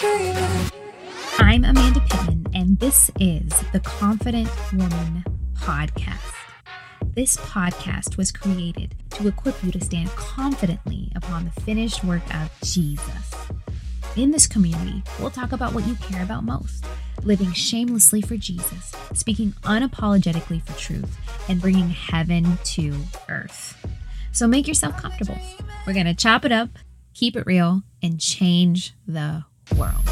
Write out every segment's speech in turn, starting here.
I'm Amanda Pittman, and this is the Confident Woman Podcast. This podcast was created to equip you to stand confidently upon the finished work of Jesus. In this community, we'll talk about what you care about most living shamelessly for Jesus, speaking unapologetically for truth, and bringing heaven to earth. So make yourself comfortable. We're going to chop it up, keep it real, and change the world.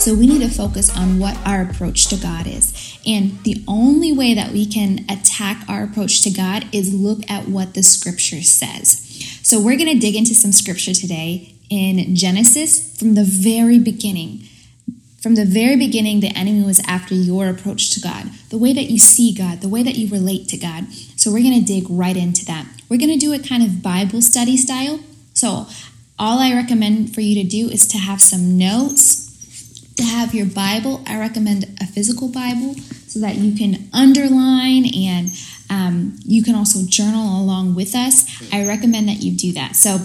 So we need to focus on what our approach to God is. And the only way that we can attack our approach to God is look at what the scripture says. So we're going to dig into some scripture today in Genesis from the very beginning. From the very beginning, the enemy was after your approach to God, the way that you see God, the way that you relate to God. So we're going to dig right into that. We're going to do it kind of Bible study style. So all I recommend for you to do is to have some notes, to have your Bible. I recommend a physical Bible so that you can underline and um, you can also journal along with us. I recommend that you do that. So,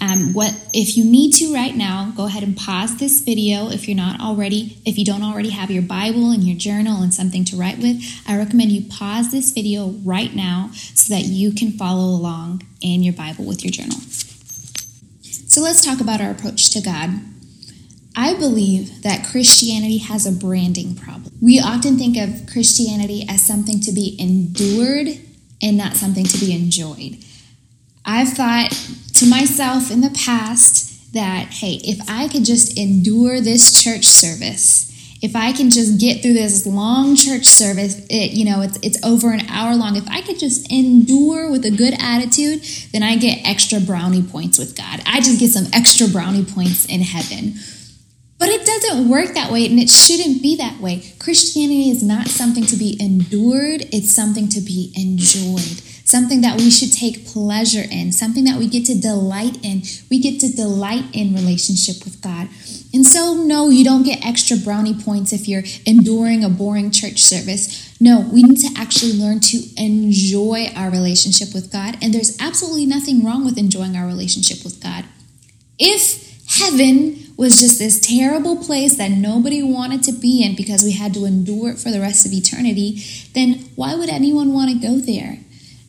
um, what if you need to right now? Go ahead and pause this video if you're not already. If you don't already have your Bible and your journal and something to write with, I recommend you pause this video right now so that you can follow along in your Bible with your journal. So let's talk about our approach to God. I believe that Christianity has a branding problem. We often think of Christianity as something to be endured and not something to be enjoyed. I've thought to myself in the past that, hey, if I could just endure this church service, if I can just get through this long church service, it, you know, it's, it's over an hour long. If I could just endure with a good attitude, then I get extra brownie points with God. I just get some extra brownie points in heaven. But it doesn't work that way, and it shouldn't be that way. Christianity is not something to be endured, it's something to be enjoyed, something that we should take pleasure in, something that we get to delight in. We get to delight in relationship with God. And so, no, you don't get extra brownie points if you're enduring a boring church service. No, we need to actually learn to enjoy our relationship with God, and there's absolutely nothing wrong with enjoying our relationship with God. If heaven was just this terrible place that nobody wanted to be in because we had to endure it for the rest of eternity, then why would anyone want to go there?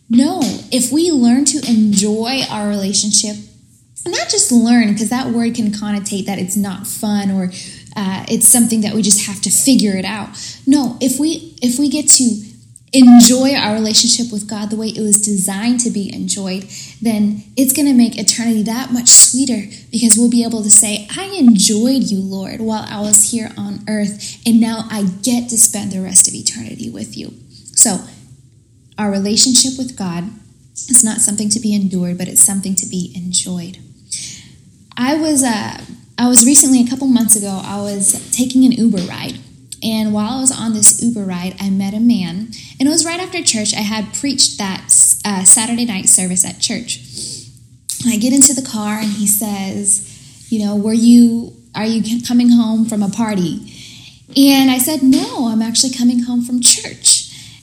No, if we learn to enjoy our relationship, not just learn, because that word can connotate that it's not fun or uh, it's something that we just have to figure it out. No, if we if we get to enjoy our relationship with God the way it was designed to be enjoyed, then it's going to make eternity that much sweeter because we'll be able to say, I enjoyed you, Lord, while I was here on earth, and now I get to spend the rest of eternity with you. So, our relationship with God is not something to be endured, but it's something to be enjoyed. I was uh, I was recently a couple months ago. I was taking an Uber ride, and while I was on this Uber ride, I met a man, and it was right after church. I had preached that uh, Saturday night service at church. I get into the car, and he says, "You know, were you are you coming home from a party?" And I said, "No, I'm actually coming home from church."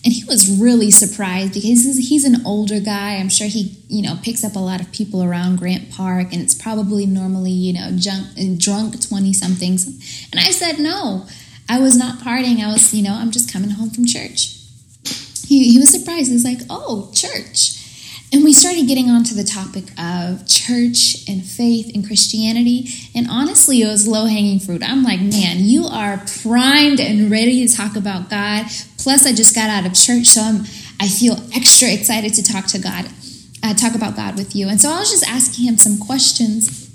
And he was really surprised because he's an older guy. I'm sure he, you know, picks up a lot of people around Grant Park, and it's probably normally, you know, junk, drunk twenty somethings. And I said, "No." I was not partying. I was, you know, I'm just coming home from church. He, he was surprised. He's like, oh, church. And we started getting onto the topic of church and faith and Christianity. And honestly, it was low hanging fruit. I'm like, man, you are primed and ready to talk about God. Plus, I just got out of church, so I'm, I feel extra excited to talk to God, uh, talk about God with you. And so I was just asking him some questions.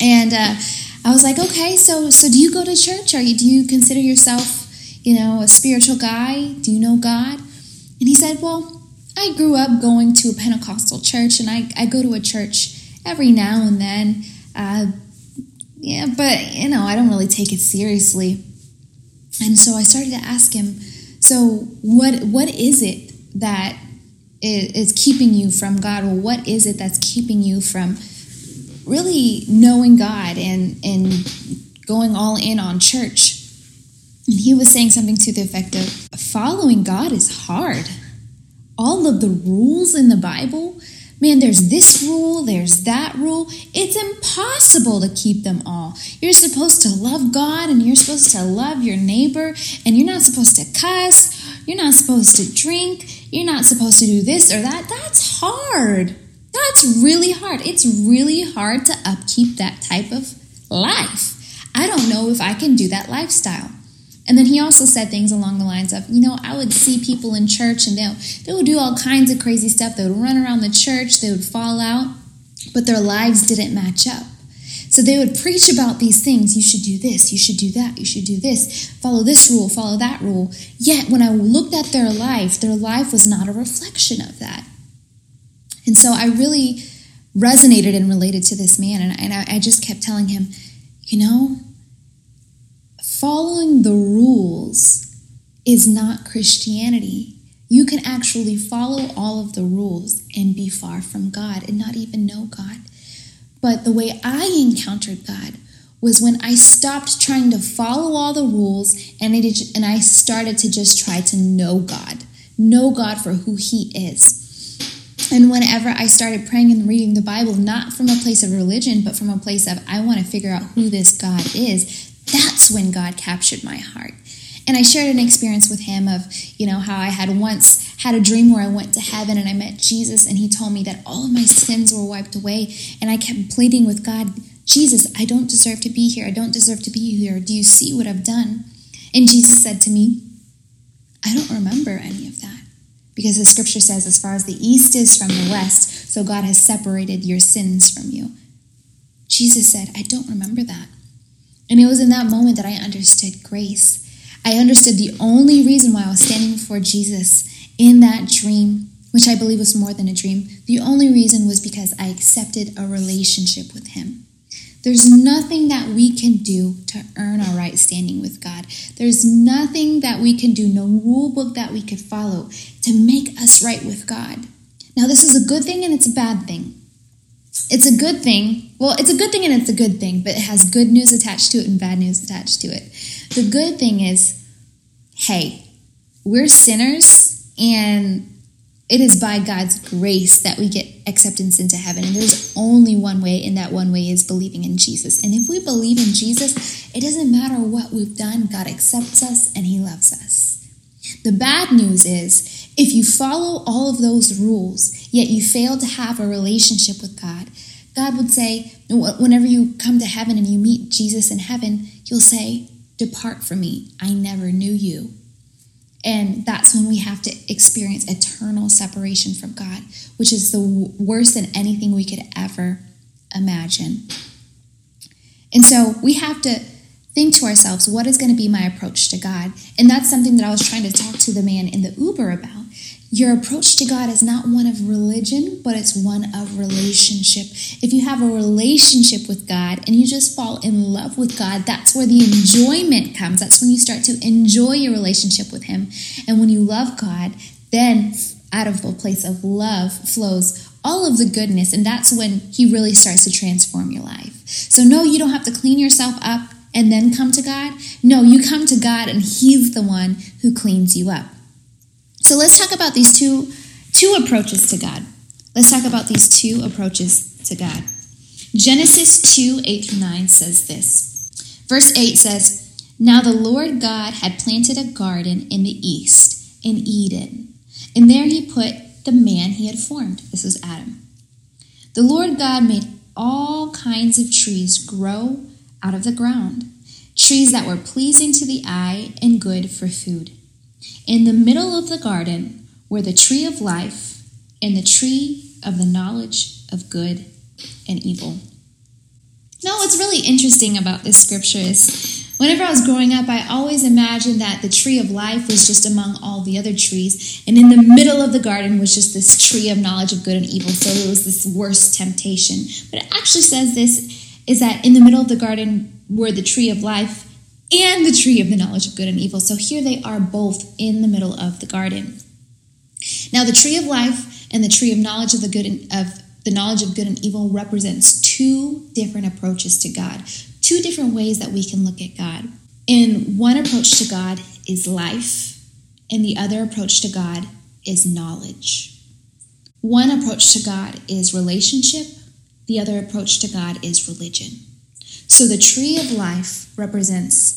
And uh, I was like, okay, so so do you go to church? Or do you consider yourself, you know, a spiritual guy? Do you know God? And he said, well, I grew up going to a Pentecostal church, and I, I go to a church every now and then. Uh, yeah, but you know, I don't really take it seriously. And so I started to ask him, so what what is it that is keeping you from God? Well, what is it that's keeping you from really knowing God and and going all in on church. And he was saying something to the effect of following God is hard. All of the rules in the Bible, man, there's this rule, there's that rule. It's impossible to keep them all. You're supposed to love God and you're supposed to love your neighbor, and you're not supposed to cuss, you're not supposed to drink, you're not supposed to do this or that. That's hard. That's really hard. It's really hard to upkeep that type of life. I don't know if I can do that lifestyle. And then he also said things along the lines of, you know, I would see people in church and they they would do all kinds of crazy stuff. They would run around the church, they would fall out, but their lives didn't match up. So they would preach about these things. You should do this, you should do that, you should do this, follow this rule, follow that rule. Yet when I looked at their life, their life was not a reflection of that. And so I really resonated and related to this man. And, and I, I just kept telling him, you know, following the rules is not Christianity. You can actually follow all of the rules and be far from God and not even know God. But the way I encountered God was when I stopped trying to follow all the rules and I, and I started to just try to know God, know God for who He is. And whenever I started praying and reading the Bible, not from a place of religion, but from a place of, I want to figure out who this God is, that's when God captured my heart. And I shared an experience with him of, you know, how I had once had a dream where I went to heaven and I met Jesus and he told me that all of my sins were wiped away. And I kept pleading with God, Jesus, I don't deserve to be here. I don't deserve to be here. Do you see what I've done? And Jesus said to me, I don't remember any of that. Because the scripture says, as far as the east is from the west, so God has separated your sins from you. Jesus said, I don't remember that. And it was in that moment that I understood grace. I understood the only reason why I was standing before Jesus in that dream, which I believe was more than a dream, the only reason was because I accepted a relationship with Him. There's nothing that we can do to earn our right standing with God. There's nothing that we can do, no rule book that we could follow to make us right with God. Now, this is a good thing and it's a bad thing. It's a good thing. Well, it's a good thing and it's a good thing, but it has good news attached to it and bad news attached to it. The good thing is hey, we're sinners and it is by God's grace that we get acceptance into heaven. And there's only one way, and that one way is believing in Jesus. And if we believe in Jesus, it doesn't matter what we've done, God accepts us and He loves us. The bad news is if you follow all of those rules, yet you fail to have a relationship with God, God would say, whenever you come to heaven and you meet Jesus in heaven, He'll say, Depart from me, I never knew you. And that's when we have to experience eternal separation from God, which is the worst than anything we could ever imagine. And so we have to think to ourselves, what is going to be my approach to God? And that's something that I was trying to talk to the man in the Uber about. Your approach to God is not one of religion, but it's one of relationship. If you have a relationship with God and you just fall in love with God, that's where the enjoyment comes. That's when you start to enjoy your relationship with Him. And when you love God, then out of a place of love flows all of the goodness. And that's when He really starts to transform your life. So, no, you don't have to clean yourself up and then come to God. No, you come to God and He's the one who cleans you up. So let's talk about these two, two approaches to God. Let's talk about these two approaches to God. Genesis 2 8 through 9 says this. Verse 8 says, Now the Lord God had planted a garden in the east, in Eden, and there he put the man he had formed. This was Adam. The Lord God made all kinds of trees grow out of the ground, trees that were pleasing to the eye and good for food. In the middle of the garden were the tree of life and the tree of the knowledge of good and evil. Now, what's really interesting about this scripture is whenever I was growing up, I always imagined that the tree of life was just among all the other trees, and in the middle of the garden was just this tree of knowledge of good and evil. So it was this worst temptation. But it actually says this is that in the middle of the garden were the tree of life and the tree of the knowledge of good and evil. So here they are both in the middle of the garden. Now the tree of life and the tree of knowledge of the good and, of the knowledge of good and evil represents two different approaches to God, two different ways that we can look at God. And one approach to God is life, and the other approach to God is knowledge. One approach to God is relationship, the other approach to God is religion. So the tree of life represents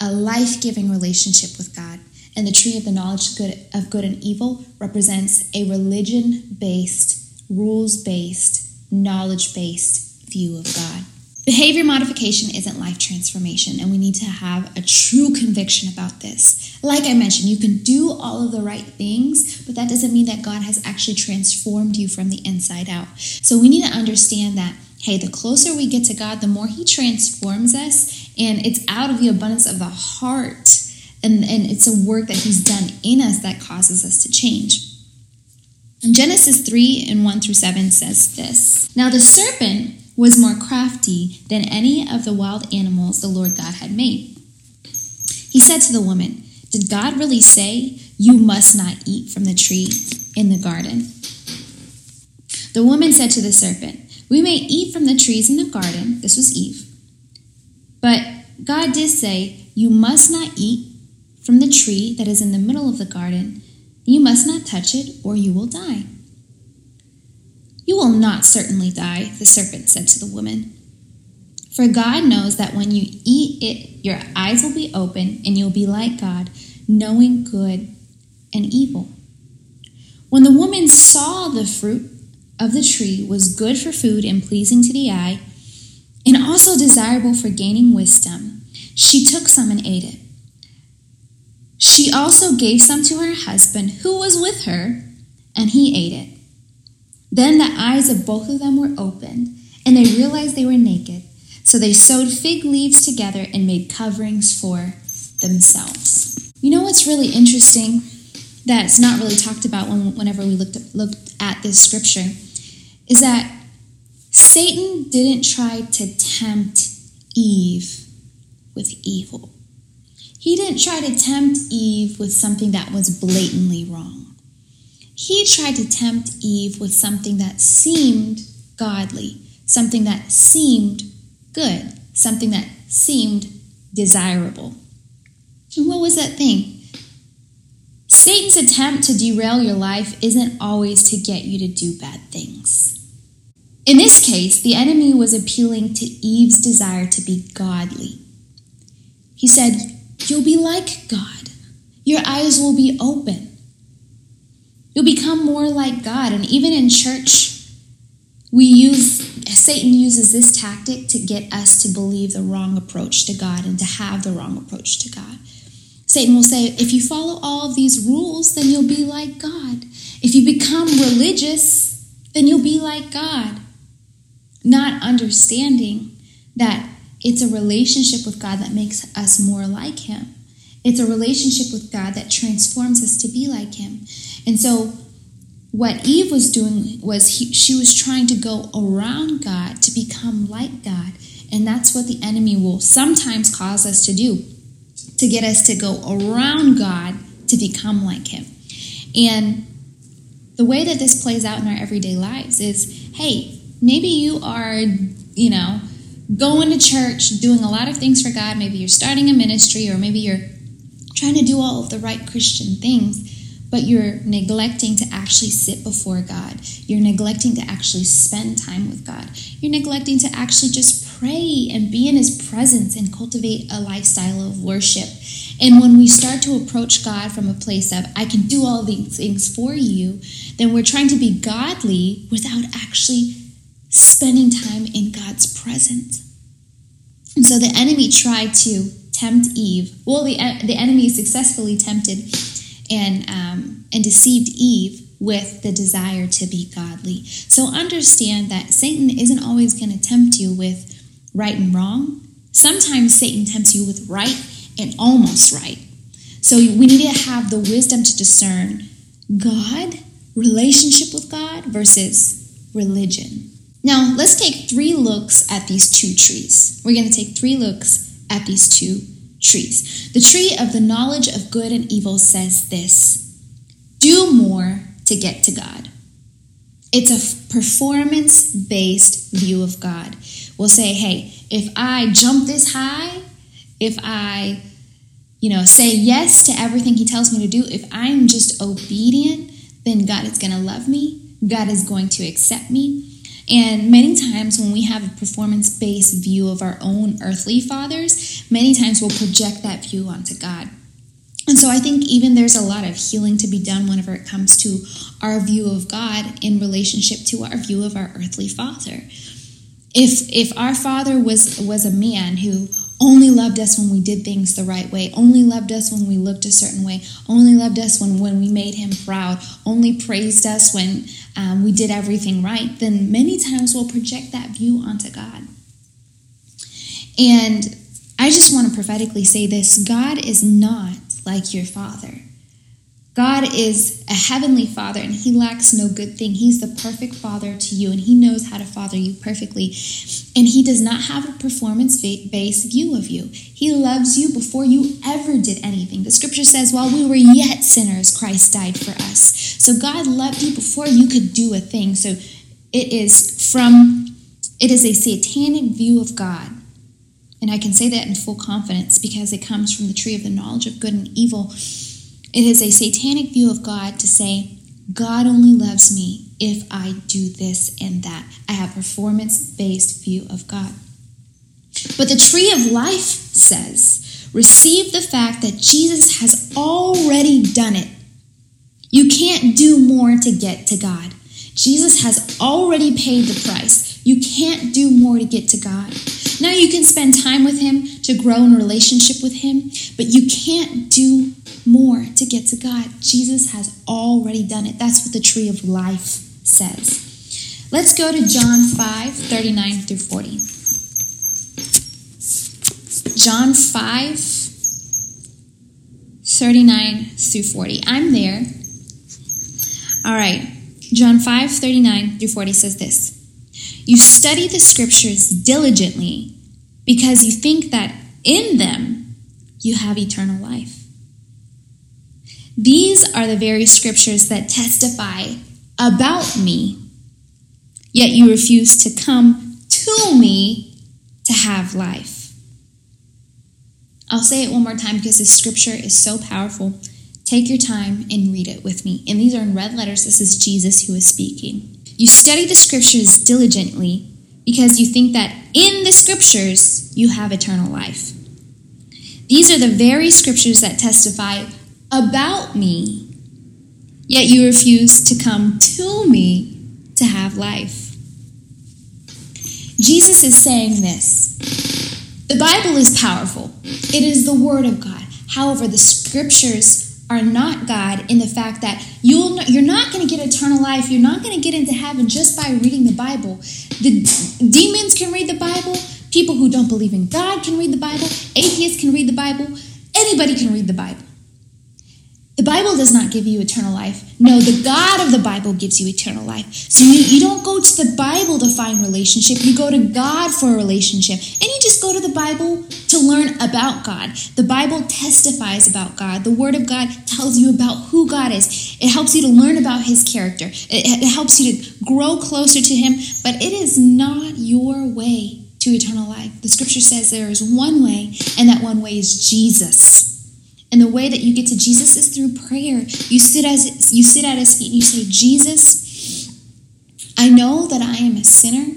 a life giving relationship with God, and the tree of the knowledge of good, and evil represents a religion based, rules based, knowledge based view of God. Behavior modification isn't life transformation, and we need to have a true conviction about this. Like I mentioned, you can do all of the right things, but that doesn't mean that God has actually transformed you from the inside out. So we need to understand that, hey, the closer we get to God, the more He transforms us, and it's out of the abundance of the heart, and, and it's a work that He's done in us that causes us to change. Genesis 3 and 1 through 7 says this Now the serpent was more crafty than any of the wild animals the Lord God had made. He said to the woman, Did God really say, You must not eat from the tree in the garden? The woman said to the serpent, We may eat from the trees in the garden. This was Eve. But God did say, You must not eat from the tree that is in the middle of the garden. You must not touch it, or you will die. You will not certainly die, the serpent said to the woman. For God knows that when you eat it, your eyes will be open and you'll be like God, knowing good and evil. When the woman saw the fruit of the tree was good for food and pleasing to the eye, and also desirable for gaining wisdom, she took some and ate it. She also gave some to her husband, who was with her, and he ate it. Then the eyes of both of them were opened, and they realized they were naked. So they sewed fig leaves together and made coverings for themselves. You know what's really interesting that's not really talked about when, whenever we looked looked at this scripture is that Satan didn't try to tempt Eve with evil. He didn't try to tempt Eve with something that was blatantly wrong he tried to tempt Eve with something that seemed godly, something that seemed good, something that seemed desirable. And what was that thing? Satan's attempt to derail your life isn't always to get you to do bad things. In this case, the enemy was appealing to Eve's desire to be godly. He said, You'll be like God. Your eyes will be open. You'll become more like God. And even in church, we use, Satan uses this tactic to get us to believe the wrong approach to God and to have the wrong approach to God. Satan will say, if you follow all of these rules, then you'll be like God. If you become religious, then you'll be like God. Not understanding that it's a relationship with God that makes us more like Him. It's a relationship with God that transforms us to be like Him. And so, what Eve was doing was he, she was trying to go around God to become like God. And that's what the enemy will sometimes cause us to do to get us to go around God to become like Him. And the way that this plays out in our everyday lives is hey, maybe you are, you know, going to church, doing a lot of things for God. Maybe you're starting a ministry, or maybe you're trying to do all of the right Christian things but you're neglecting to actually sit before God. You're neglecting to actually spend time with God. You're neglecting to actually just pray and be in His presence and cultivate a lifestyle of worship. And when we start to approach God from a place of, I can do all these things for you, then we're trying to be godly without actually spending time in God's presence. And so the enemy tried to tempt Eve. Well, the, the enemy successfully tempted and um, and deceived Eve with the desire to be godly. So understand that Satan isn't always going to tempt you with right and wrong. Sometimes Satan tempts you with right and almost right. So we need to have the wisdom to discern God, relationship with God versus religion. Now, let's take three looks at these two trees. We're going to take three looks at these two trees. The tree of the knowledge of good and evil says this do more to get to God. It's a performance based view of God. We'll say, hey, if I jump this high, if I, you know, say yes to everything he tells me to do, if I'm just obedient, then God is going to love me. God is going to accept me. And many times when we have a performance based view of our own earthly fathers, many times we'll project that view onto God. And so I think even there's a lot of healing to be done whenever it comes to our view of God in relationship to our view of our earthly father. If if our father was was a man who only loved us when we did things the right way, only loved us when we looked a certain way, only loved us when, when we made him proud, only praised us when um, we did everything right, then many times we'll project that view onto God. And I just want to prophetically say this God is not like your father. God is a heavenly father and he lacks no good thing. He's the perfect father to you and he knows how to father you perfectly. And he does not have a performance based view of you. He loves you before you ever did anything. The scripture says, while we were yet sinners, Christ died for us. So God loved you before you could do a thing. So it is from, it is a satanic view of God. And I can say that in full confidence because it comes from the tree of the knowledge of good and evil it is a satanic view of God to say, God only loves me if I do this and that. I have performance based view of God. But the tree of life says, receive the fact that Jesus has already done it. You can't do more to get to God. Jesus has already paid the price. You can't do more to get to God. Now you can spend time with Him to grow in relationship with Him, but you can't do more to get to God. Jesus has already done it. That's what the tree of life says. Let's go to John 5 39 through 40. John 5 39 through 40. I'm there. All right. John 5 39 through 40 says this You study the scriptures diligently because you think that in them you have eternal life. These are the very scriptures that testify about me, yet you refuse to come to me to have life. I'll say it one more time because this scripture is so powerful. Take your time and read it with me. And these are in red letters. This is Jesus who is speaking. You study the scriptures diligently because you think that in the scriptures you have eternal life. These are the very scriptures that testify about me, yet you refuse to come to me to have life. Jesus is saying this The Bible is powerful, it is the Word of God. However, the scriptures are not God in the fact that you'll you're not going to get eternal life. You're not going to get into heaven just by reading the Bible. The demons can read the Bible. People who don't believe in God can read the Bible. Atheists can read the Bible. Anybody can read the Bible. The Bible does not give you eternal life. No, the God of the Bible gives you eternal life. So you, you don't go to the Bible to find relationship. You go to God for a relationship. And you just go to the Bible to learn about God. The Bible testifies about God. The Word of God tells you about who God is. It helps you to learn about His character. It, it helps you to grow closer to Him. But it is not your way to eternal life. The scripture says there is one way, and that one way is Jesus. And the way that you get to Jesus is through prayer. You sit as you sit at his feet and you say, "Jesus, I know that I am a sinner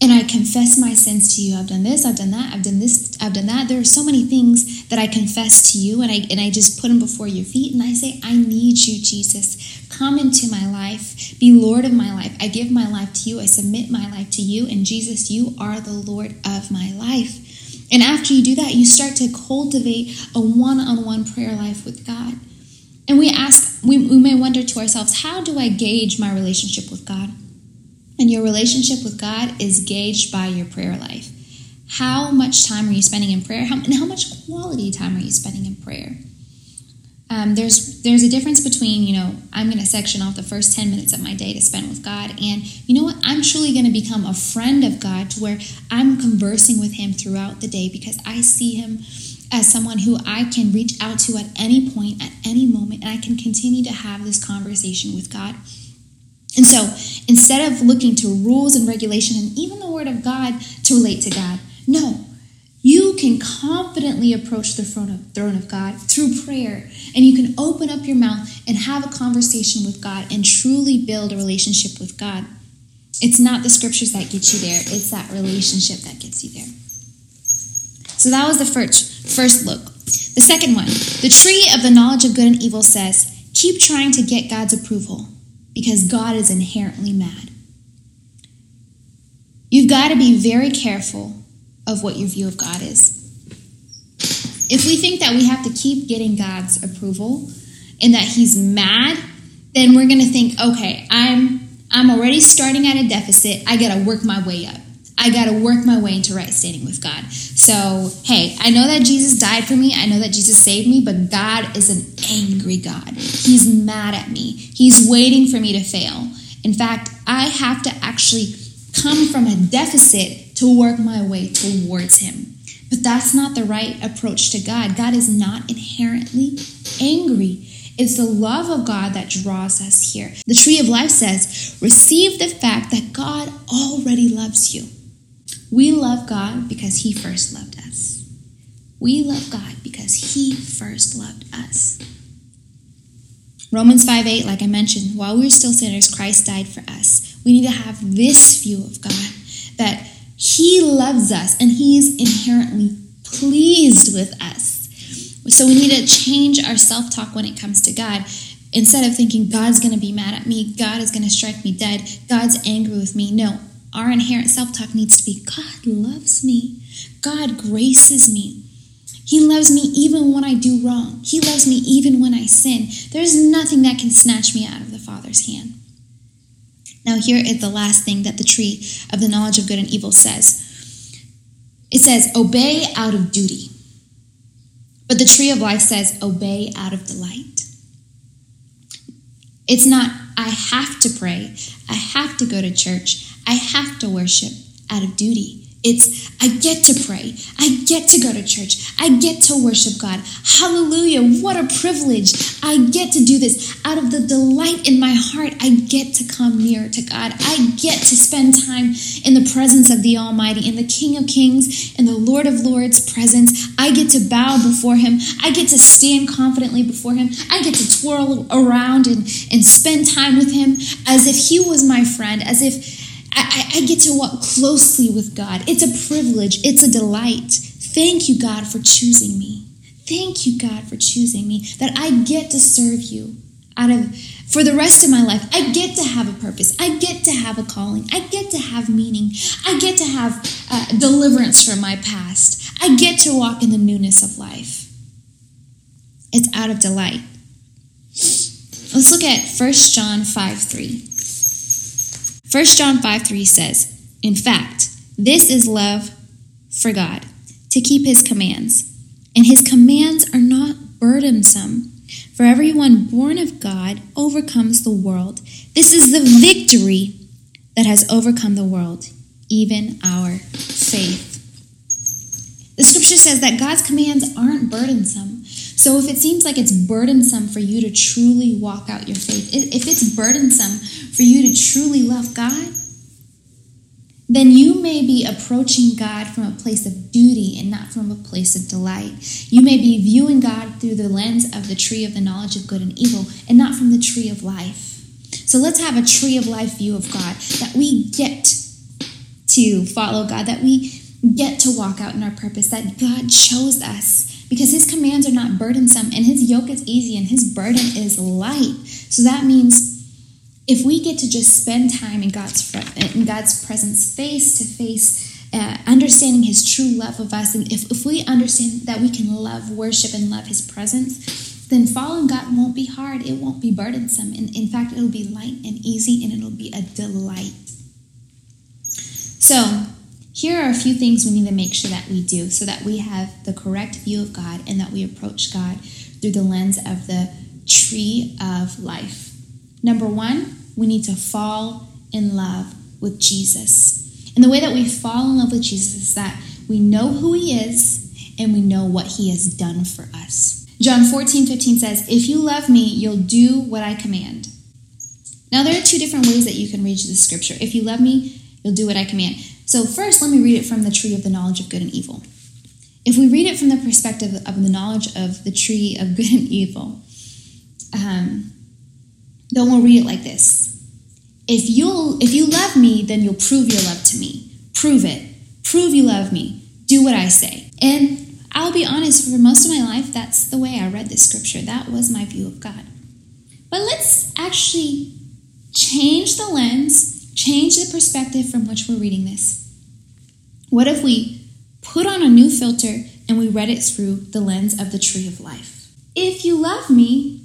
and I confess my sins to you. I've done this, I've done that, I've done this, I've done that. There are so many things that I confess to you and I and I just put them before your feet and I say, "I need you, Jesus. Come into my life. Be Lord of my life. I give my life to you. I submit my life to you and Jesus, you are the Lord of my life." And after you do that, you start to cultivate a one on one prayer life with God. And we ask, we, we may wonder to ourselves, how do I gauge my relationship with God? And your relationship with God is gauged by your prayer life. How much time are you spending in prayer? How, and how much quality time are you spending in prayer? Um, there's there's a difference between you know I'm going to section off the first 10 minutes of my day to spend with God and you know what I'm truly going to become a friend of God to where I'm conversing with him throughout the day because I see him as someone who I can reach out to at any point at any moment and I can continue to have this conversation with God. And so instead of looking to rules and regulation and even the word of God to relate to God, no, you can confidently approach the throne of, throne of God through prayer. And you can open up your mouth and have a conversation with God and truly build a relationship with God. It's not the scriptures that get you there, it's that relationship that gets you there. So that was the first, first look. The second one the tree of the knowledge of good and evil says, keep trying to get God's approval because God is inherently mad. You've got to be very careful of what your view of God is. If we think that we have to keep getting God's approval and that he's mad, then we're going to think, okay, I'm I'm already starting at a deficit. I got to work my way up. I got to work my way into right standing with God. So, hey, I know that Jesus died for me. I know that Jesus saved me, but God is an angry God. He's mad at me. He's waiting for me to fail. In fact, I have to actually come from a deficit to work my way towards Him. But that's not the right approach to God. God is not inherently angry. It's the love of God that draws us here. The tree of life says, receive the fact that God already loves you. We love God because He first loved us. We love God because He first loved us. Romans 5 8, like I mentioned, while we were still sinners, Christ died for us. We need to have this view of God that He loves us and He is inherently pleased with us. So we need to change our self talk when it comes to God. Instead of thinking God's going to be mad at me, God is going to strike me dead, God's angry with me. No, our inherent self talk needs to be God loves me, God graces me. He loves me even when I do wrong. He loves me even when I sin. There's nothing that can snatch me out of the Father's hand. Now, here is the last thing that the tree of the knowledge of good and evil says it says, Obey out of duty. But the tree of life says, Obey out of delight. It's not, I have to pray, I have to go to church, I have to worship out of duty. It's, I get to pray. I get to go to church. I get to worship God. Hallelujah. What a privilege. I get to do this. Out of the delight in my heart, I get to come near to God. I get to spend time in the presence of the Almighty, in the King of Kings, in the Lord of Lords' presence. I get to bow before Him. I get to stand confidently before Him. I get to twirl around and, and spend time with Him as if He was my friend, as if I, I, get to walk closely with God. It's a privilege, it's a delight. Thank you, God, for choosing me. Thank you, God, for choosing me, that I get to serve you out of for the rest of my life. I get to have a purpose. I get to have a calling. I get to have meaning. I get to have uh, deliverance from my past. I get to walk in the newness of life. It's out of delight. Let's look at 1 John 5 3. 1 John 5 3 says, In fact, this is love for God, to keep his commands. And his commands are not burdensome. For everyone born of God overcomes the world. This is the victory that has overcome the world, even our faith. The scripture says that God's commands aren't burdensome. So if it seems like it's burdensome for you to truly walk out your faith, if it's burdensome for you to truly love God, then you may be approaching God from a place of duty and not from a place of delight. You may be viewing God through the lens of the tree of the knowledge of good and evil and not from the tree of life. So let's have a tree of life view of God that we get to follow God, that we get to walk out in our purpose, that God chose us because his commands are not burdensome and his yoke is easy and his burden is light. So that means if we get to just spend time in God's in God's presence face to face uh, understanding his true love of us and if, if we understand that we can love worship and love his presence then following God won't be hard. It won't be burdensome. And in fact it'll be light and easy and it'll be a delight. So here are a few things we need to make sure that we do so that we have the correct view of God and that we approach God through the lens of the tree of life. Number one, we need to fall in love with Jesus. And the way that we fall in love with Jesus is that we know who he is and we know what he has done for us. John 14, 15 says, If you love me, you'll do what I command. Now, there are two different ways that you can read the scripture. If you love me, you'll do what I command. So, first, let me read it from the tree of the knowledge of good and evil. if we read it from the perspective of the knowledge of the tree of good and evil, um, then we'll read it like this. If you'll if you love me, then you'll prove your love to me. Prove it. Prove you love me. Do what I say. And I'll be honest, for most of my life, that's the way I read this scripture. That was my view of God. But let's actually change the lens, change the perspective from which we're reading this. What if we put on a new filter and we read it through the lens of the tree of life? If you love me,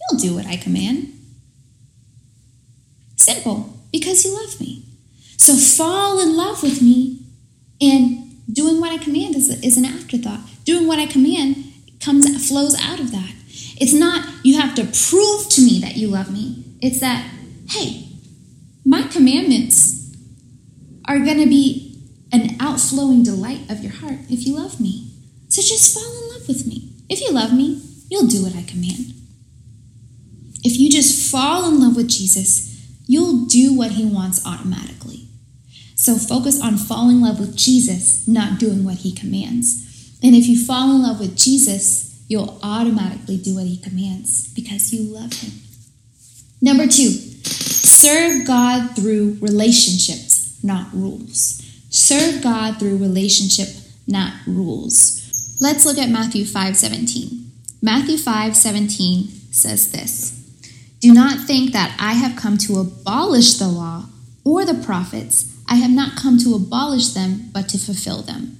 you'll do what I command. Simple, because you love me. So fall in love with me, and doing what I command is, is an afterthought. Doing what I command comes flows out of that. It's not you have to prove to me that you love me. It's that, hey, my commandments are going to be an outflowing delight of your heart if you love me. So just fall in love with me. If you love me, you'll do what I command. If you just fall in love with Jesus, you'll do what he wants automatically. So focus on falling in love with Jesus, not doing what he commands. And if you fall in love with Jesus, you'll automatically do what he commands because you love him. Number two, serve God through relationships, not rules. Serve God through relationship, not rules. Let's look at Matthew 5 17. Matthew 5 17 says this Do not think that I have come to abolish the law or the prophets. I have not come to abolish them, but to fulfill them.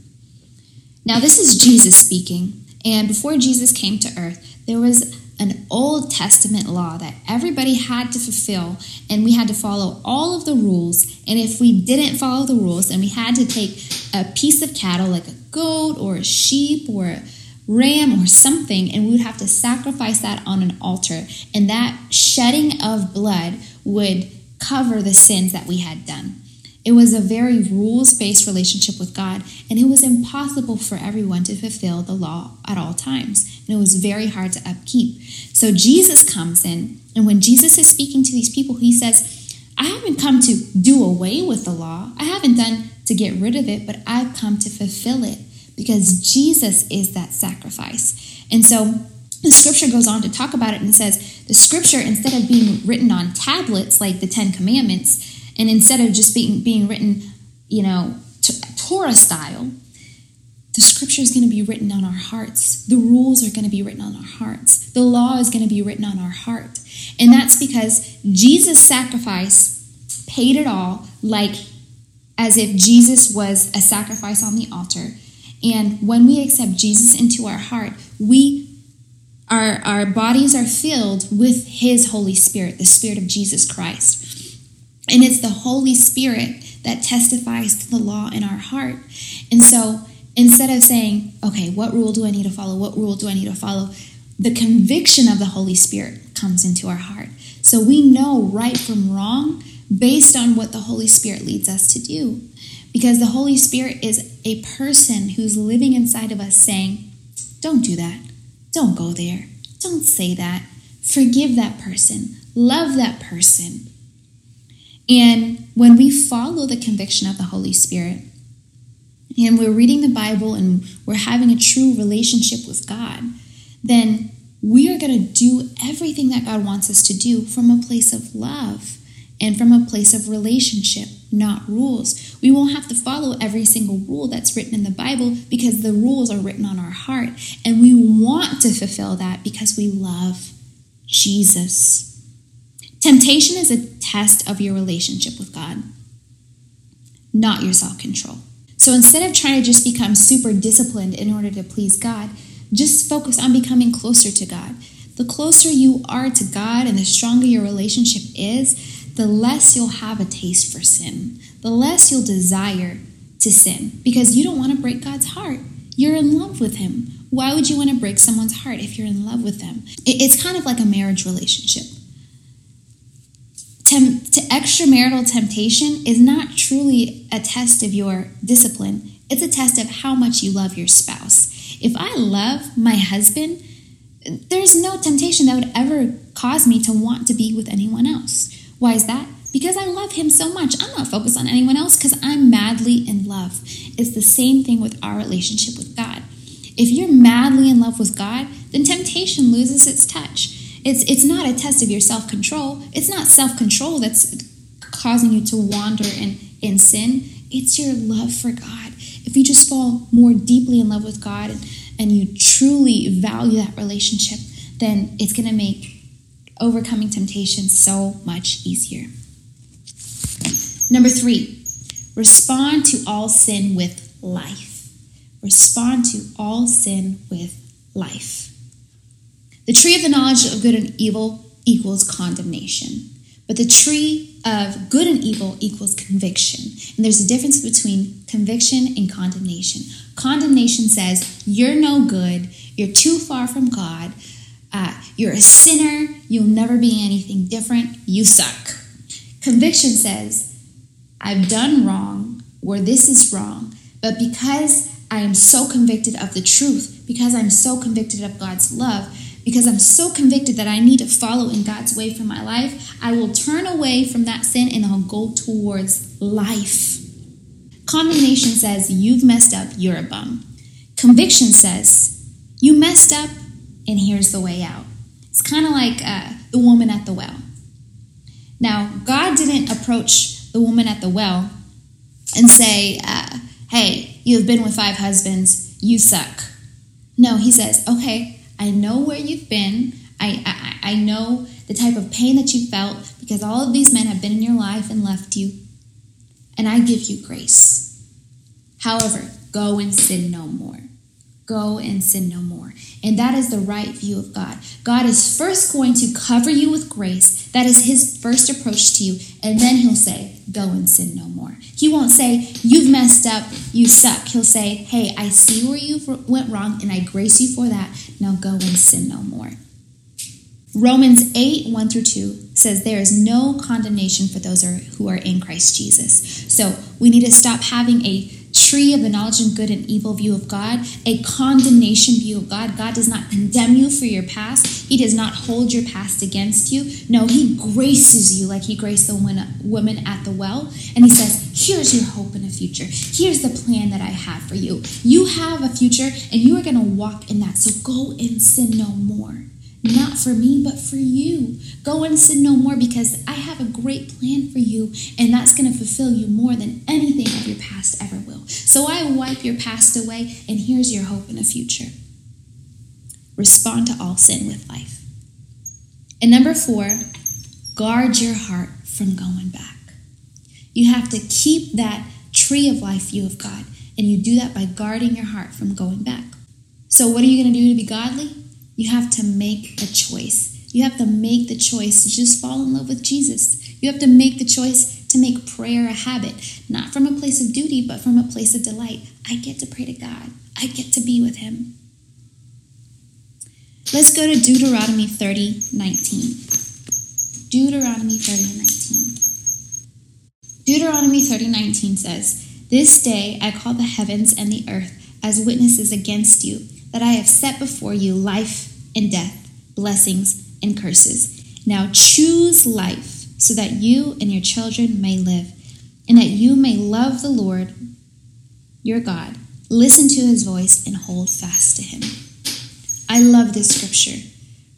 Now, this is Jesus speaking. And before Jesus came to earth, there was an Old Testament law that everybody had to fulfill, and we had to follow all of the rules. And if we didn't follow the rules, then we had to take a piece of cattle, like a goat or a sheep or a ram or something, and we would have to sacrifice that on an altar. And that shedding of blood would cover the sins that we had done. It was a very rules based relationship with God, and it was impossible for everyone to fulfill the law at all times. And it was very hard to upkeep. So Jesus comes in, and when Jesus is speaking to these people, he says, I haven't come to do away with the law, I haven't done to get rid of it, but I've come to fulfill it because Jesus is that sacrifice. And so the scripture goes on to talk about it and says the scripture, instead of being written on tablets like the Ten Commandments, and instead of just being, being written, you know, Torah style, the scripture is going to be written on our hearts. The rules are going to be written on our hearts. The law is going to be written on our heart. And that's because Jesus' sacrifice paid it all, like as if Jesus was a sacrifice on the altar. And when we accept Jesus into our heart, we our, our bodies are filled with his Holy Spirit, the Spirit of Jesus Christ. And it's the Holy Spirit that testifies to the law in our heart. And so instead of saying, okay, what rule do I need to follow? What rule do I need to follow? The conviction of the Holy Spirit comes into our heart. So we know right from wrong based on what the Holy Spirit leads us to do. Because the Holy Spirit is a person who's living inside of us saying, don't do that. Don't go there. Don't say that. Forgive that person. Love that person. And when we follow the conviction of the Holy Spirit, and we're reading the Bible and we're having a true relationship with God, then we are going to do everything that God wants us to do from a place of love and from a place of relationship, not rules. We won't have to follow every single rule that's written in the Bible because the rules are written on our heart. And we want to fulfill that because we love Jesus. Temptation is a test of your relationship with God, not your self control. So instead of trying to just become super disciplined in order to please God, just focus on becoming closer to God. The closer you are to God and the stronger your relationship is, the less you'll have a taste for sin, the less you'll desire to sin because you don't want to break God's heart. You're in love with Him. Why would you want to break someone's heart if you're in love with them? It's kind of like a marriage relationship tem- to extramarital temptation is not truly a test of your discipline, it's a test of how much you love your spouse. If I love my husband, there's no temptation that would ever cause me to want to be with anyone else. Why is that? because I love him so much. I'm not focused on anyone else because I'm madly in love. It's the same thing with our relationship with God. If you're madly in love with God, then temptation loses its touch. It's, it's not a test of your self control. It's not self control that's causing you to wander in, in sin. It's your love for God. If you just fall more deeply in love with God and, and you truly value that relationship, then it's going to make overcoming temptation so much easier. Number three, respond to all sin with life. Respond to all sin with life. The tree of the knowledge of good and evil equals condemnation, but the tree of good and evil equals conviction. And there's a difference between conviction and condemnation. Condemnation says, You're no good, you're too far from God, uh, you're a sinner, you'll never be anything different, you suck. Conviction says, I've done wrong, or this is wrong, but because I am so convicted of the truth, because I'm so convicted of God's love, because I'm so convicted that I need to follow in God's way for my life, I will turn away from that sin and I'll go towards life. Condemnation says, You've messed up, you're a bum. Conviction says, You messed up, and here's the way out. It's kind of like uh, the woman at the well. Now, God didn't approach the woman at the well and say, uh, hey, you have been with five husbands, you suck. No, he says, okay, I know where you've been. I, I, I know the type of pain that you felt because all of these men have been in your life and left you. And I give you grace. However, go and sin no more. Go and sin no more. And that is the right view of God. God is first going to cover you with grace. That is his first approach to you. And then he'll say, Go and sin no more. He won't say, You've messed up, you suck. He'll say, Hey, I see where you went wrong and I grace you for that. Now go and sin no more. Romans 8, 1 through 2 says there is no condemnation for those who are in Christ Jesus. So we need to stop having a tree of the knowledge and good and evil view of God, a condemnation view of God. God does not condemn you for your past. He does not hold your past against you. No, He graces you like He graced the woman at the well. And He says, Here's your hope in the future. Here's the plan that I have for you. You have a future and you are going to walk in that. So go and sin no more not for me, but for you. Go and sin no more because I have a great plan for you, and that's going to fulfill you more than anything of your past ever will. So I wipe your past away, and here's your hope in the future. Respond to all sin with life. And number four, guard your heart from going back. You have to keep that tree of life view of God, and you do that by guarding your heart from going back. So, what are you going to do to be godly? You have to make a choice. You have to make the choice to just fall in love with Jesus. You have to make the choice to make prayer a habit, not from a place of duty, but from a place of delight. I get to pray to God, I get to be with Him. Let's go to Deuteronomy 30 19. Deuteronomy 30 19. Deuteronomy 30 19 says, This day I call the heavens and the earth as witnesses against you, that I have set before you life and death, blessings and curses. Now choose life so that you and your children may live, and that you may love the Lord your God, listen to his voice, and hold fast to him. I love this scripture.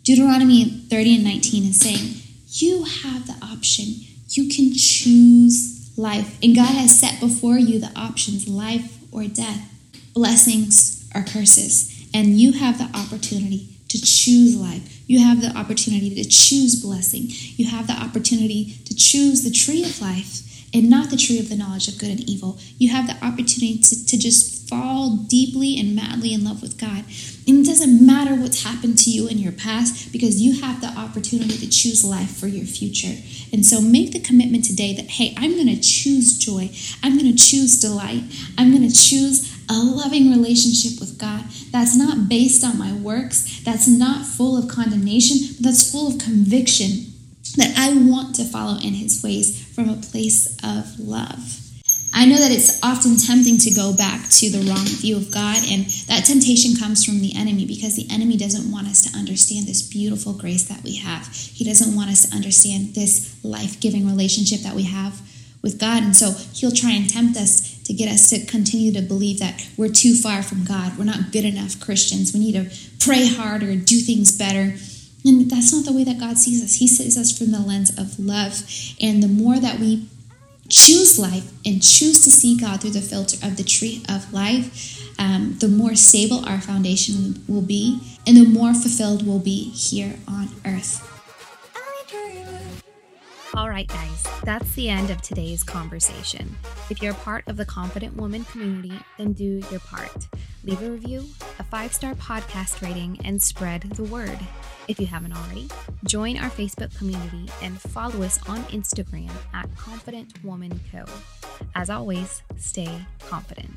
Deuteronomy 30 and 19 is saying, You have the option. You can choose life. And God has set before you the options life or death, blessings or curses. And you have the opportunity to choose life. You have the opportunity to choose blessing. You have the opportunity to choose the tree of life and not the tree of the knowledge of good and evil. You have the opportunity to, to just fall deeply and madly in love with God. And it doesn't matter what's happened to you in your past because you have the opportunity to choose life for your future. And so make the commitment today that, hey, I'm going to choose joy. I'm going to choose delight. I'm going to choose a loving relationship with God that's not based on my works, that's not full of condemnation, but that's full of conviction that I want to follow in His ways from a place of love. I know that it's often tempting to go back to the wrong view of God, and that temptation comes from the enemy because the enemy doesn't want us to understand this beautiful grace that we have. He doesn't want us to understand this life giving relationship that we have with God. And so he'll try and tempt us to get us to continue to believe that we're too far from God. We're not good enough Christians. We need to pray harder, do things better. And that's not the way that God sees us. He sees us from the lens of love. And the more that we choose life and choose to see God through the filter of the tree of life, um, the more stable our foundation will be, and the more fulfilled we'll be here on earth. All right, guys, that's the end of today's conversation. If you're a part of the Confident Woman community, then do your part. Leave a review, a five star podcast rating, and spread the word. If you haven't already, join our Facebook community and follow us on Instagram at Confident Woman Co. As always, stay confident.